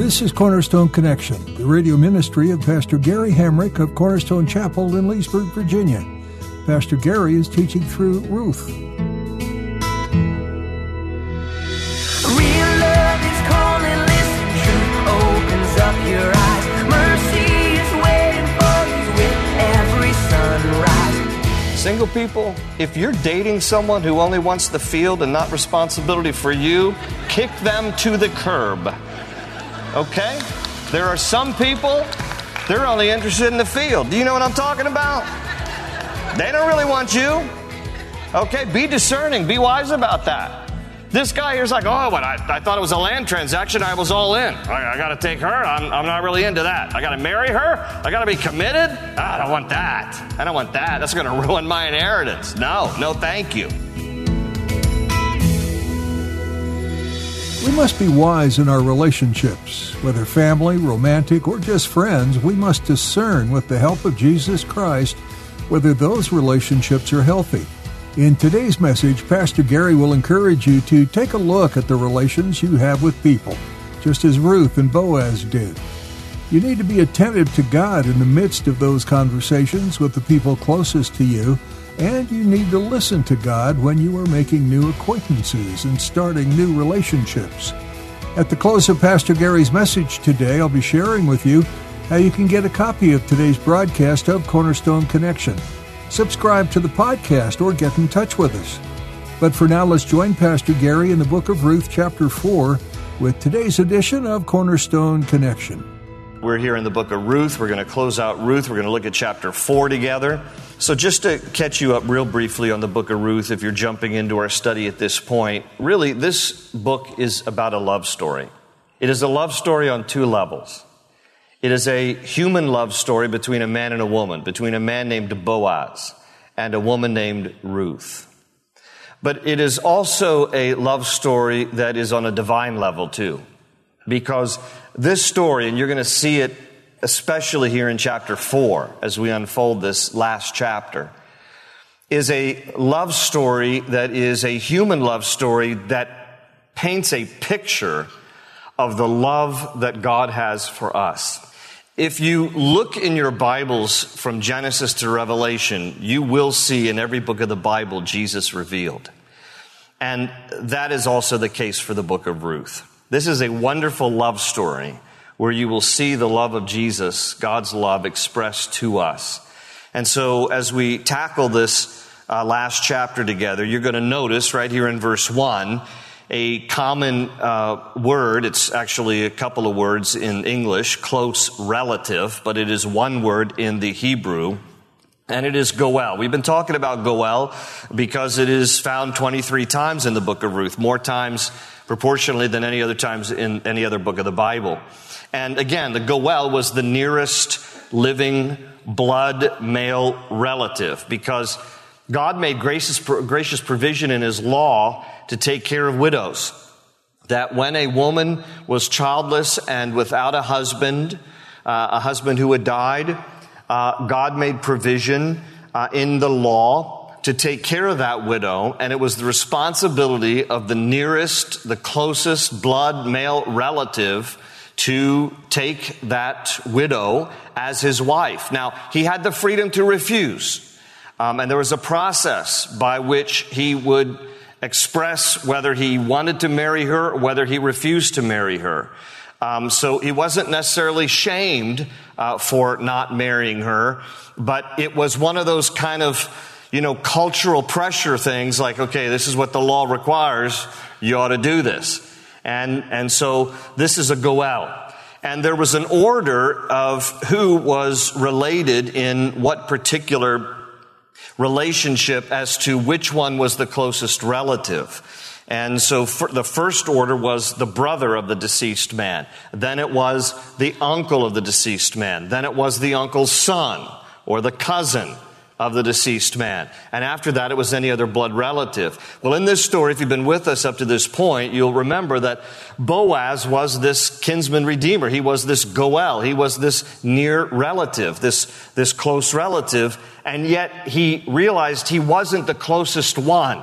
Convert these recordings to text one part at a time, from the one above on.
This is Cornerstone Connection, the radio ministry of Pastor Gary Hamrick of Cornerstone Chapel in Leesburg, Virginia. Pastor Gary is teaching through Ruth. Real love is calling, listen, truth opens up your eyes. Mercy is waiting for you with every sunrise. Single people, if you're dating someone who only wants the field and not responsibility for you, kick them to the curb. Okay? There are some people, they're only interested in the field. Do you know what I'm talking about? They don't really want you. Okay? Be discerning, be wise about that. This guy here's like, oh, but I, I thought it was a land transaction. I was all in. I, I got to take her. I'm, I'm not really into that. I got to marry her. I got to be committed. Ah, I don't want that. I don't want that. That's going to ruin my inheritance. No, no, thank you. We must be wise in our relationships. Whether family, romantic, or just friends, we must discern with the help of Jesus Christ whether those relationships are healthy. In today's message, Pastor Gary will encourage you to take a look at the relations you have with people, just as Ruth and Boaz did. You need to be attentive to God in the midst of those conversations with the people closest to you and you need to listen to God when you are making new acquaintances and starting new relationships. At the close of Pastor Gary's message today, I'll be sharing with you how you can get a copy of today's broadcast of Cornerstone Connection. Subscribe to the podcast or get in touch with us. But for now, let's join Pastor Gary in the book of Ruth, chapter 4, with today's edition of Cornerstone Connection. We're here in the book of Ruth. We're going to close out Ruth. We're going to look at chapter 4 together. So, just to catch you up real briefly on the book of Ruth, if you're jumping into our study at this point, really, this book is about a love story. It is a love story on two levels. It is a human love story between a man and a woman, between a man named Boaz and a woman named Ruth. But it is also a love story that is on a divine level, too. Because this story, and you're going to see it especially here in chapter 4 as we unfold this last chapter, is a love story that is a human love story that paints a picture of the love that God has for us. If you look in your Bibles from Genesis to Revelation, you will see in every book of the Bible Jesus revealed. And that is also the case for the book of Ruth. This is a wonderful love story where you will see the love of Jesus, God's love expressed to us. And so as we tackle this uh, last chapter together, you're going to notice right here in verse 1 a common uh, word. It's actually a couple of words in English, close relative, but it is one word in the Hebrew. And it is Goel. We've been talking about Goel because it is found 23 times in the book of Ruth, more times proportionally than any other times in any other book of the Bible. And again, the Goel was the nearest living blood male relative because God made gracious, gracious provision in his law to take care of widows. That when a woman was childless and without a husband, uh, a husband who had died, uh, God made provision uh, in the law to take care of that widow, and it was the responsibility of the nearest, the closest blood male relative to take that widow as his wife. Now, he had the freedom to refuse. Um, and there was a process by which he would express whether he wanted to marry her or whether he refused to marry her. Um, so he wasn't necessarily shamed uh, for not marrying her, but it was one of those kind of, you know, cultural pressure things like, okay, this is what the law requires. You ought to do this. And, and so this is a Goel. And there was an order of who was related in what particular relationship as to which one was the closest relative. And so the first order was the brother of the deceased man. Then it was the uncle of the deceased man. Then it was the uncle's son or the cousin of the deceased man. And after that, it was any other blood relative. Well, in this story, if you've been with us up to this point, you'll remember that Boaz was this kinsman redeemer. He was this Goel. He was this near relative, this, this close relative. And yet he realized he wasn't the closest one.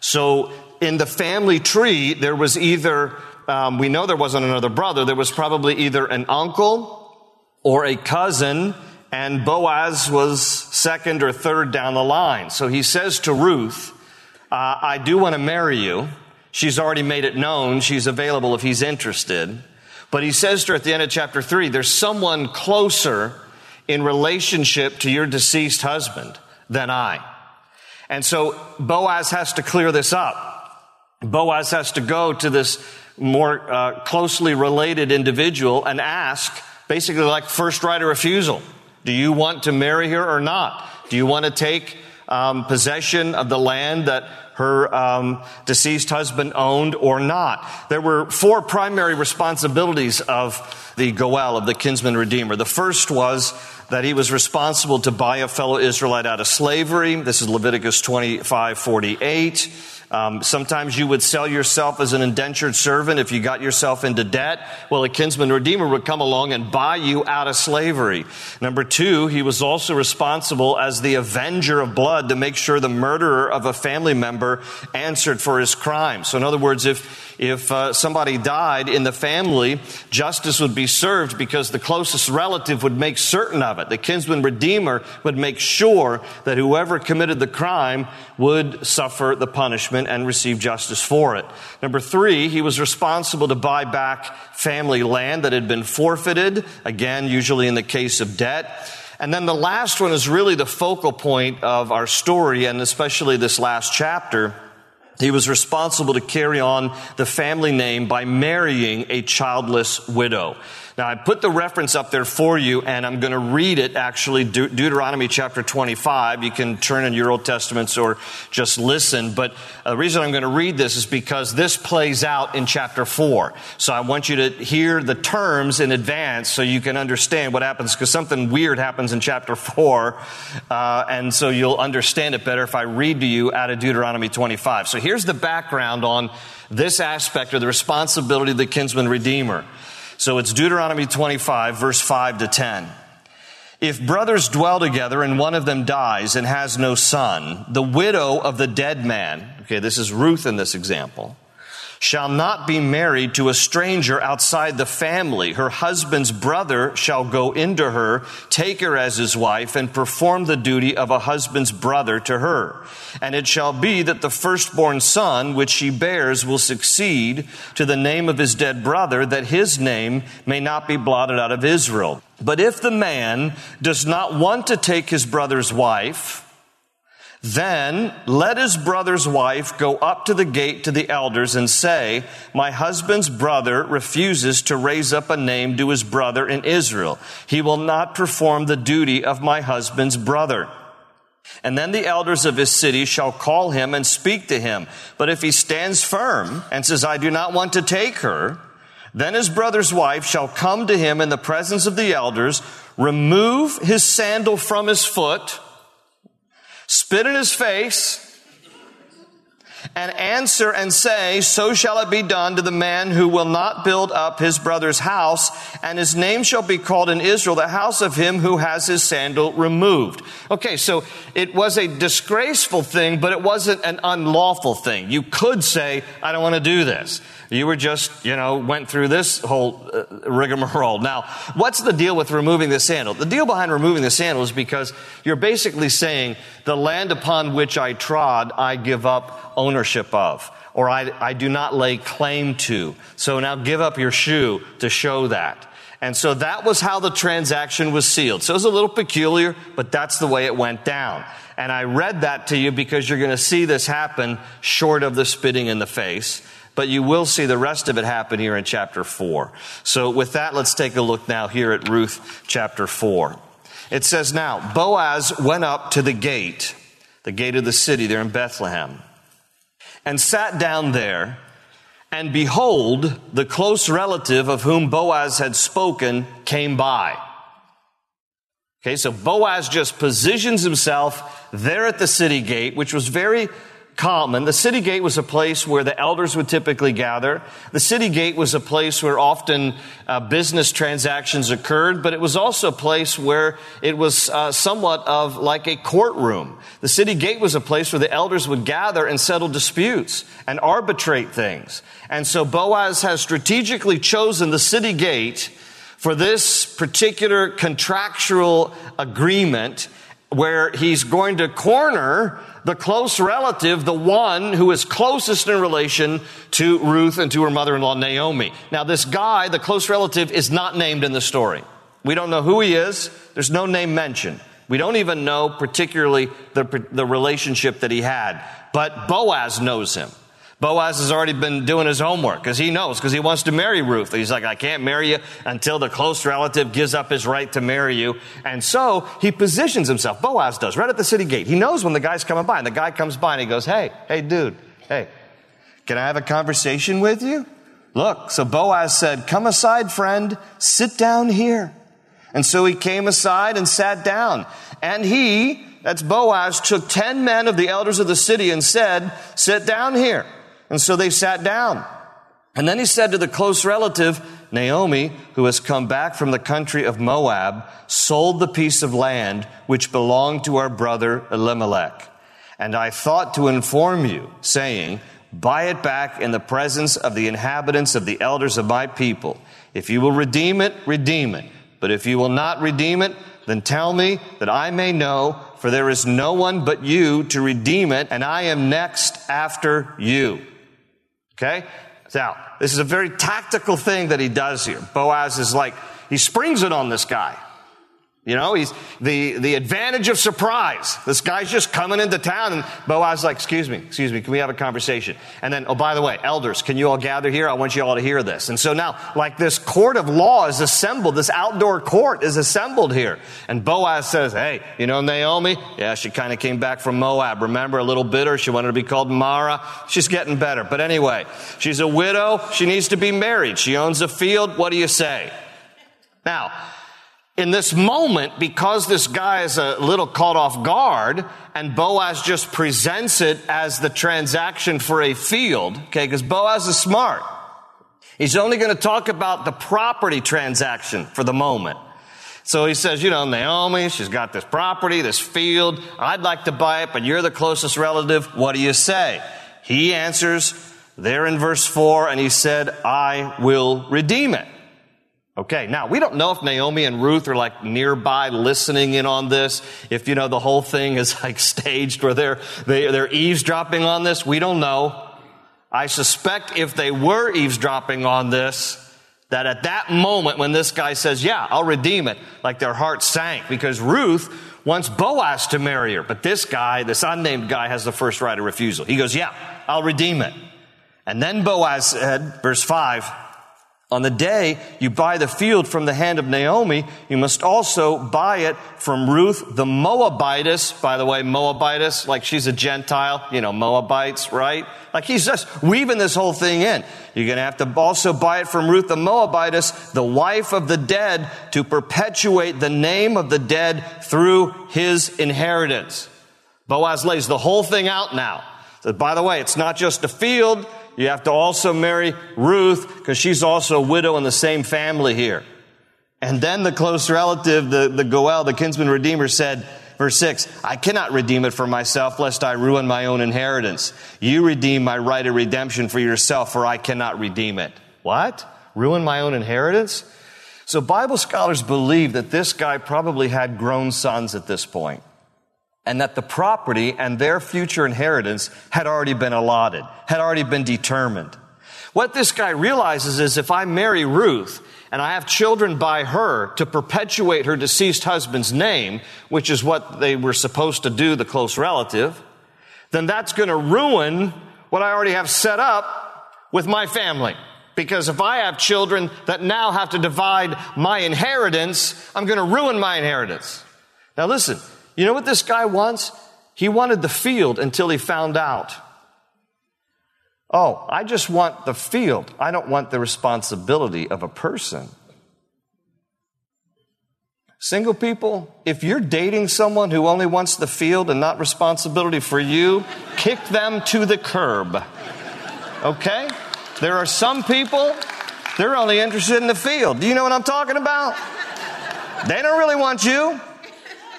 So in the family tree, there was either, um, we know there wasn't another brother, there was probably either an uncle or a cousin, and Boaz was second or third down the line. So he says to Ruth, uh, I do want to marry you. She's already made it known. She's available if he's interested. But he says to her at the end of chapter three, there's someone closer in relationship to your deceased husband than I. And so Boaz has to clear this up. Boaz has to go to this more uh, closely related individual and ask, basically like first right of refusal. Do you want to marry her or not? Do you want to take um, possession of the land that her um, deceased husband owned or not? There were four primary responsibilities of the Goel, of the kinsman redeemer. The first was that he was responsible to buy a fellow Israelite out of slavery. This is Leviticus 25 48. Um, sometimes you would sell yourself as an indentured servant if you got yourself into debt. Well, a kinsman redeemer would come along and buy you out of slavery. Number two, he was also responsible as the avenger of blood to make sure the murderer of a family member answered for his crime. So, in other words, if if uh, somebody died in the family, justice would be served because the closest relative would make certain of it. The kinsman redeemer would make sure that whoever committed the crime would suffer the punishment and receive justice for it. Number three, he was responsible to buy back family land that had been forfeited, again, usually in the case of debt. And then the last one is really the focal point of our story, and especially this last chapter. He was responsible to carry on the family name by marrying a childless widow. Now, I put the reference up there for you, and I'm going to read it actually, De- Deuteronomy chapter 25. You can turn in your Old Testaments or just listen. But the reason I'm going to read this is because this plays out in chapter 4. So I want you to hear the terms in advance so you can understand what happens, because something weird happens in chapter 4. Uh, and so you'll understand it better if I read to you out of Deuteronomy 25. So here's the background on this aspect of the responsibility of the kinsman redeemer. So it's Deuteronomy 25, verse 5 to 10. If brothers dwell together and one of them dies and has no son, the widow of the dead man, okay, this is Ruth in this example, shall not be married to a stranger outside the family. Her husband's brother shall go into her, take her as his wife, and perform the duty of a husband's brother to her. And it shall be that the firstborn son which she bears will succeed to the name of his dead brother, that his name may not be blotted out of Israel. But if the man does not want to take his brother's wife, then let his brother's wife go up to the gate to the elders and say, My husband's brother refuses to raise up a name to his brother in Israel. He will not perform the duty of my husband's brother. And then the elders of his city shall call him and speak to him. But if he stands firm and says, I do not want to take her, then his brother's wife shall come to him in the presence of the elders, remove his sandal from his foot, spit in his face, and answer and say, So shall it be done to the man who will not build up his brother's house, and his name shall be called in Israel the house of him who has his sandal removed. Okay, so it was a disgraceful thing, but it wasn't an unlawful thing. You could say, I don't want to do this. You were just, you know, went through this whole uh, rigmarole. Now, what's the deal with removing the sandal? The deal behind removing the sandal is because you're basically saying, the land upon which I trod, I give up ownership of, or I, I do not lay claim to. So now give up your shoe to show that. And so that was how the transaction was sealed. So it was a little peculiar, but that's the way it went down. And I read that to you because you're going to see this happen short of the spitting in the face but you will see the rest of it happen here in chapter 4. So with that, let's take a look now here at Ruth chapter 4. It says now, Boaz went up to the gate, the gate of the city there in Bethlehem. And sat down there. And behold, the close relative of whom Boaz had spoken came by. Okay, so Boaz just positions himself there at the city gate, which was very common. The city gate was a place where the elders would typically gather. The city gate was a place where often uh, business transactions occurred, but it was also a place where it was uh, somewhat of like a courtroom. The city gate was a place where the elders would gather and settle disputes and arbitrate things. And so Boaz has strategically chosen the city gate for this particular contractual agreement where he's going to corner the close relative, the one who is closest in relation to Ruth and to her mother-in-law Naomi. Now this guy, the close relative, is not named in the story. We don't know who he is. There's no name mentioned. We don't even know particularly the, the relationship that he had. But Boaz knows him. Boaz has already been doing his homework because he knows, because he wants to marry Ruth. He's like, I can't marry you until the close relative gives up his right to marry you. And so he positions himself, Boaz does, right at the city gate. He knows when the guy's coming by, and the guy comes by and he goes, Hey, hey, dude, hey, can I have a conversation with you? Look, so Boaz said, Come aside, friend, sit down here. And so he came aside and sat down. And he, that's Boaz, took ten men of the elders of the city and said, Sit down here. And so they sat down. And then he said to the close relative, Naomi, who has come back from the country of Moab, sold the piece of land which belonged to our brother Elimelech. And I thought to inform you, saying, Buy it back in the presence of the inhabitants of the elders of my people. If you will redeem it, redeem it. But if you will not redeem it, then tell me that I may know, for there is no one but you to redeem it, and I am next after you. Okay? Now, this is a very tactical thing that he does here. Boaz is like, he springs it on this guy. You know, he's the, the advantage of surprise. This guy's just coming into town and Boaz's like, excuse me, excuse me, can we have a conversation? And then, oh, by the way, elders, can you all gather here? I want you all to hear this. And so now, like this court of law is assembled, this outdoor court is assembled here. And Boaz says, hey, you know Naomi? Yeah, she kind of came back from Moab. Remember, a little bitter. She wanted to be called Mara. She's getting better. But anyway, she's a widow. She needs to be married. She owns a field. What do you say? Now, in this moment, because this guy is a little caught off guard, and Boaz just presents it as the transaction for a field, okay, because Boaz is smart. He's only going to talk about the property transaction for the moment. So he says, you know, Naomi, she's got this property, this field. I'd like to buy it, but you're the closest relative. What do you say? He answers there in verse 4, and he said, I will redeem it. Okay, now we don't know if Naomi and Ruth are like nearby listening in on this. If you know the whole thing is like staged where they're they, they're eavesdropping on this, we don't know. I suspect if they were eavesdropping on this, that at that moment when this guy says, "Yeah, I'll redeem it," like their hearts sank because Ruth wants Boaz to marry her, but this guy, this unnamed guy, has the first right of refusal. He goes, "Yeah, I'll redeem it." And then Boaz said, verse five. On the day you buy the field from the hand of Naomi, you must also buy it from Ruth the Moabitess. By the way, Moabitess, like she's a Gentile, you know, Moabites, right? Like he's just weaving this whole thing in. You're going to have to also buy it from Ruth the Moabitess, the wife of the dead, to perpetuate the name of the dead through his inheritance. Boaz lays the whole thing out now. So, by the way, it's not just a field. You have to also marry Ruth because she's also a widow in the same family here. And then the close relative, the, the Goel, the kinsman redeemer said, verse 6, I cannot redeem it for myself lest I ruin my own inheritance. You redeem my right of redemption for yourself for I cannot redeem it. What? Ruin my own inheritance? So Bible scholars believe that this guy probably had grown sons at this point and that the property and their future inheritance had already been allotted, had already been determined. What this guy realizes is if I marry Ruth and I have children by her to perpetuate her deceased husband's name, which is what they were supposed to do, the close relative, then that's going to ruin what I already have set up with my family. Because if I have children that now have to divide my inheritance, I'm going to ruin my inheritance. Now listen, you know what this guy wants? He wanted the field until he found out Oh, I just want the field. I don't want the responsibility of a person. Single people, if you're dating someone who only wants the field and not responsibility for you, kick them to the curb. Okay? There are some people, they're only interested in the field. Do you know what I'm talking about? They don't really want you.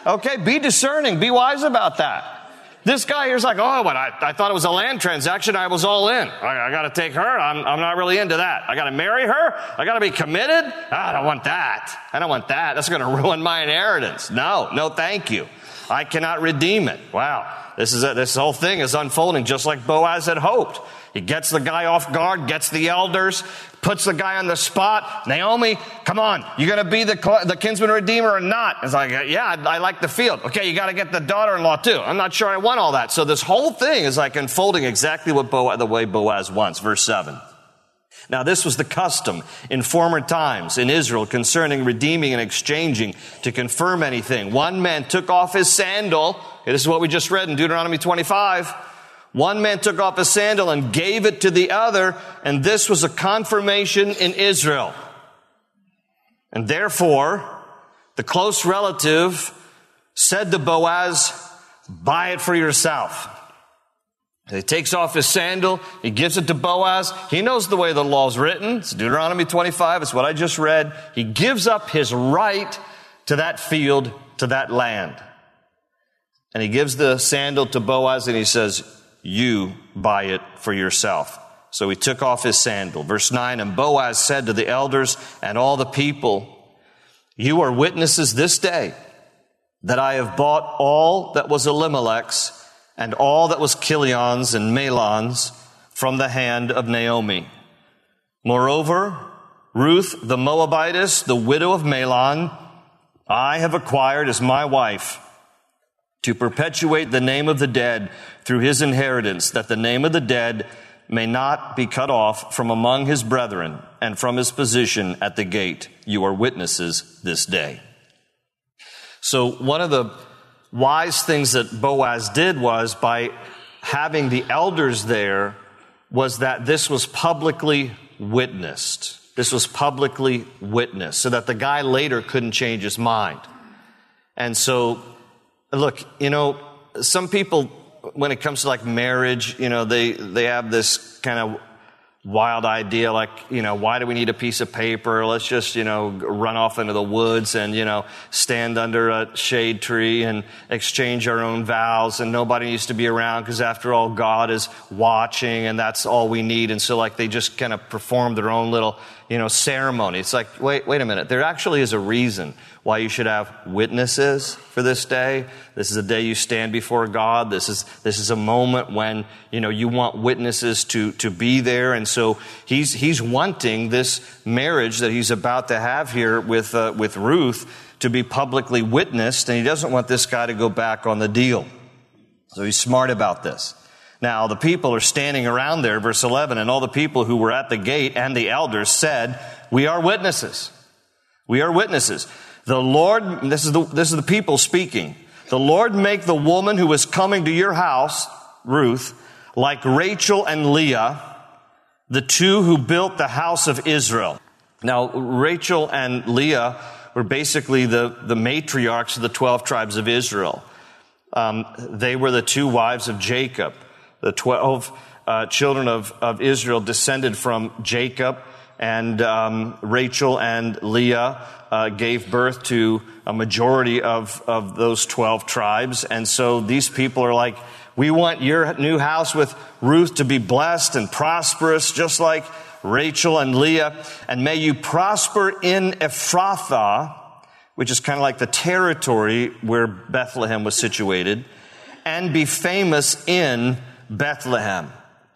Okay? Be discerning, be wise about that. This guy here's like, oh, but I, I thought it was a land transaction. I was all in. I, I got to take her. I'm, I'm not really into that. I got to marry her. I got to be committed. Ah, I don't want that. I don't want that. That's going to ruin my inheritance. No, no, thank you. I cannot redeem it. Wow. This is a, this whole thing is unfolding just like Boaz had hoped. He gets the guy off guard, gets the elders, puts the guy on the spot. Naomi, come on, You're going to be the, the kinsman redeemer or not? It's like, yeah, I, I like the field. Okay, you got to get the daughter-in-law too. I'm not sure I want all that. So this whole thing is like unfolding exactly what Boaz, the way Boaz wants. Verse seven. Now, this was the custom in former times in Israel concerning redeeming and exchanging to confirm anything. One man took off his sandal. This is what we just read in Deuteronomy 25 one man took off his sandal and gave it to the other, and this was a confirmation in Israel. And therefore, the close relative said to Boaz, buy it for yourself. He takes off his sandal, he gives it to Boaz. He knows the way the law is written. It's Deuteronomy 25, it's what I just read. He gives up his right to that field, to that land. And he gives the sandal to Boaz and he says, you buy it for yourself. So he took off his sandal. Verse 9, and Boaz said to the elders and all the people, You are witnesses this day that I have bought all that was Elimelech's and all that was Chilion's and Mahlon's from the hand of Naomi. Moreover, Ruth the Moabitess, the widow of Mahlon, I have acquired as my wife to perpetuate the name of the dead through his inheritance, that the name of the dead may not be cut off from among his brethren and from his position at the gate. You are witnesses this day. So one of the wise things that Boaz did was by having the elders there was that this was publicly witnessed. This was publicly witnessed so that the guy later couldn't change his mind. And so Look, you know, some people, when it comes to like marriage, you know, they, they have this kind of wild idea like, you know, why do we need a piece of paper? Let's just, you know, run off into the woods and, you know, stand under a shade tree and exchange our own vows and nobody needs to be around because after all, God is watching and that's all we need. And so like they just kind of perform their own little, you know, ceremony. It's like, wait, wait a minute. There actually is a reason why you should have witnesses for this day. This is a day you stand before God. This is, this is a moment when, you know, you want witnesses to, to be there. And so he's, he's wanting this marriage that he's about to have here with, uh, with Ruth to be publicly witnessed. And he doesn't want this guy to go back on the deal. So he's smart about this. Now, the people are standing around there, verse 11, and all the people who were at the gate and the elders said, We are witnesses. We are witnesses. The Lord, this is the, this is the people speaking. The Lord make the woman who is coming to your house, Ruth, like Rachel and Leah, the two who built the house of Israel. Now, Rachel and Leah were basically the, the matriarchs of the 12 tribes of Israel. Um, they were the two wives of Jacob. The 12 uh, children of, of Israel descended from Jacob and um, Rachel and Leah uh, gave birth to a majority of, of those 12 tribes. And so these people are like, we want your new house with Ruth to be blessed and prosperous, just like Rachel and Leah. And may you prosper in Ephrathah, which is kind of like the territory where Bethlehem was situated, and be famous in Bethlehem.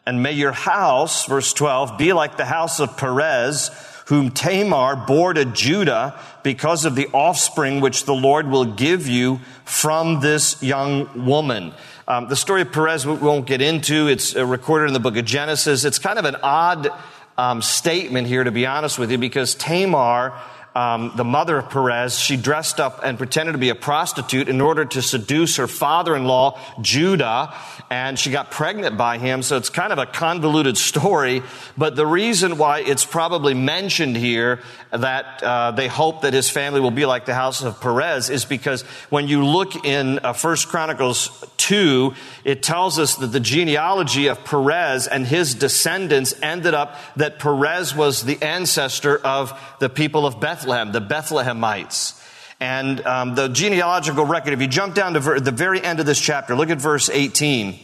And may your house, verse 12, be like the house of Perez, whom Tamar bore to Judah because of the offspring which the Lord will give you from this young woman. Um, the story of Perez we won't get into. It's uh, recorded in the book of Genesis. It's kind of an odd um, statement here, to be honest with you, because Tamar um, the mother of Perez, she dressed up and pretended to be a prostitute in order to seduce her father in law, Judah, and she got pregnant by him. So it's kind of a convoluted story. But the reason why it's probably mentioned here that uh, they hope that his family will be like the house of Perez is because when you look in uh, 1 Chronicles 2, it tells us that the genealogy of Perez and his descendants ended up that Perez was the ancestor of the people of Bethlehem, the Bethlehemites. And um, the genealogical record, if you jump down to ver- the very end of this chapter, look at verse 18.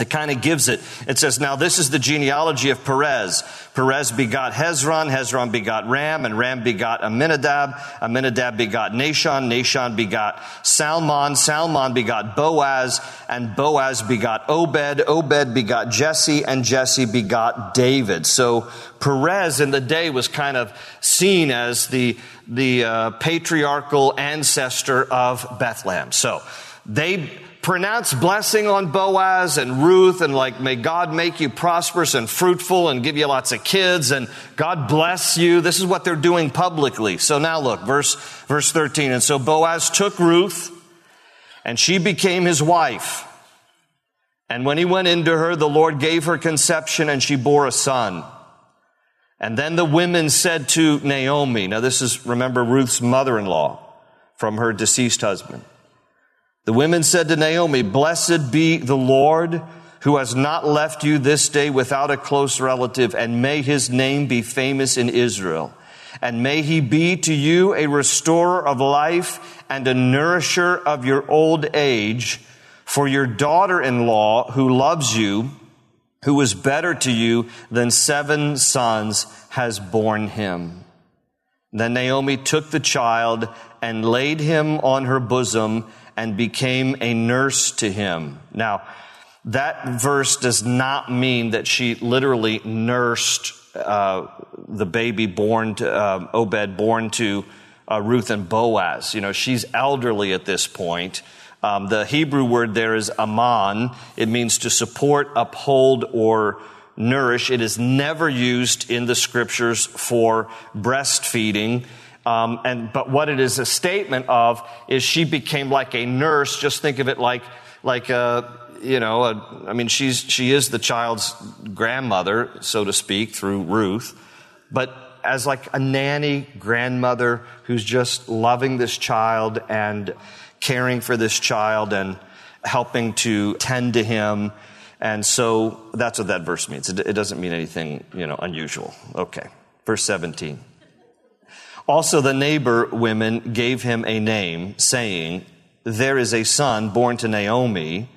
It kind of gives it. It says, Now this is the genealogy of Perez. Perez begot Hezron, Hezron begot Ram, and Ram begot Amminadab. Amminadab begot Nahshon, Nahshon begot Salmon, Salmon begot Boaz, and Boaz begot Obed, Obed begot Jesse, and Jesse begot David. So Perez in the day was kind of seen as the, the uh, patriarchal ancestor of Bethlehem. So they pronounce blessing on Boaz and Ruth and like, may God make you prosperous and fruitful and give you lots of kids and God bless you. This is what they're doing publicly. So now look, verse, verse 13. And so Boaz took Ruth and she became his wife. And when he went into her, the Lord gave her conception and she bore a son. And then the women said to Naomi, now this is, remember, Ruth's mother-in-law from her deceased husband. The women said to Naomi, Blessed be the Lord who has not left you this day without a close relative, and may his name be famous in Israel. And may he be to you a restorer of life and a nourisher of your old age. For your daughter in law, who loves you, who is better to you than seven sons, has borne him. Then Naomi took the child and laid him on her bosom and became a nurse to him. Now, that verse does not mean that she literally nursed uh, the baby born to uh, Obed, born to uh, Ruth and Boaz. You know, she's elderly at this point. Um, the Hebrew word there is aman. It means to support, uphold, or nourish. It is never used in the scriptures for breastfeeding. Um, and but what it is a statement of is she became like a nurse. Just think of it like like a you know a, I mean she's she is the child's grandmother so to speak through Ruth, but as like a nanny grandmother who's just loving this child and caring for this child and helping to tend to him. And so that's what that verse means. It, it doesn't mean anything, you know, unusual. Okay. Verse 17. Also, the neighbor women gave him a name, saying, There is a son born to Naomi.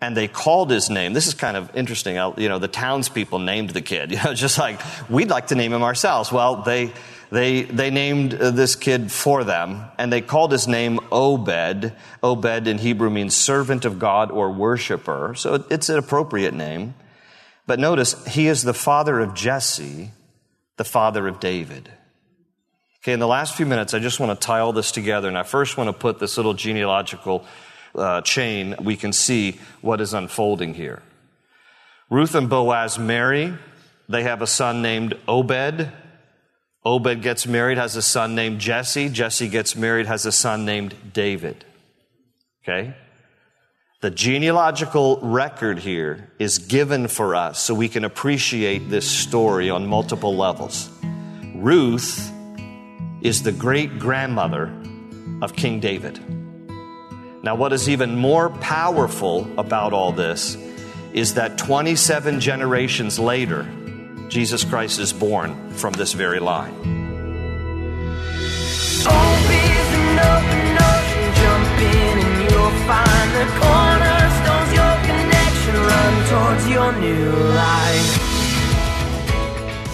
And they called his name. This is kind of interesting. You know, the townspeople named the kid. You know, just like we'd like to name him ourselves. Well, they they they named uh, this kid for them, and they called his name Obed. Obed in Hebrew means servant of God or worshiper. So it's an appropriate name. But notice he is the father of Jesse, the father of David. Okay, in the last few minutes, I just want to tie all this together, and I first want to put this little genealogical uh, chain. We can see what is unfolding here. Ruth and Boaz marry. They have a son named Obed. Obed gets married, has a son named Jesse. Jesse gets married, has a son named David. Okay? The genealogical record here is given for us so we can appreciate this story on multiple levels. Ruth is the great grandmother of King David. Now, what is even more powerful about all this is that 27 generations later, Jesus Christ is born from this very line.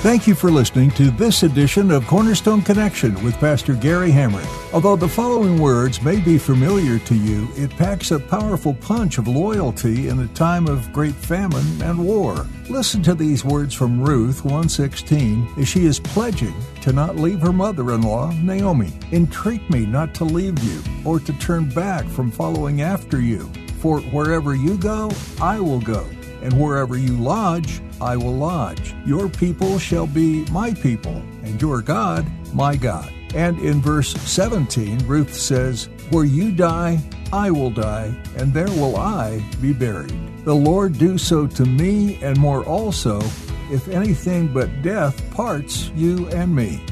Thank you for listening to this edition of Cornerstone Connection with Pastor Gary Hamrick. Although the following words may be familiar to you, it packs a powerful punch of loyalty in a time of great famine and war. Listen to these words from Ruth 116 as she is pledging to not leave her mother-in-law, Naomi. Entreat me not to leave you or to turn back from following after you. For wherever you go, I will go and wherever you lodge, I will lodge. Your people shall be my people, and your God, my God. And in verse 17, Ruth says, Where you die, I will die, and there will I be buried. The Lord do so to me, and more also, if anything but death parts you and me.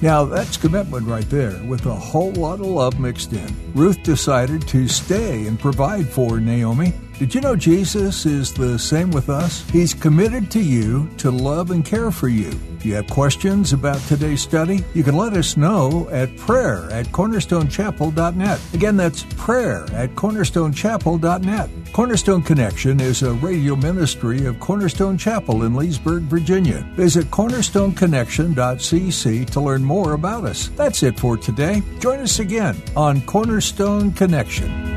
Now, that's commitment right there, with a whole lot of love mixed in. Ruth decided to stay and provide for Naomi. Did you know Jesus is the same with us? He's committed to you to love and care for you. If you have questions about today's study, you can let us know at prayer at cornerstonechapel.net. Again, that's prayer at cornerstonechapel.net. Cornerstone Connection is a radio ministry of Cornerstone Chapel in Leesburg, Virginia. Visit cornerstoneconnection.cc to learn more about us. That's it for today. Join us again on Cornerstone Connection.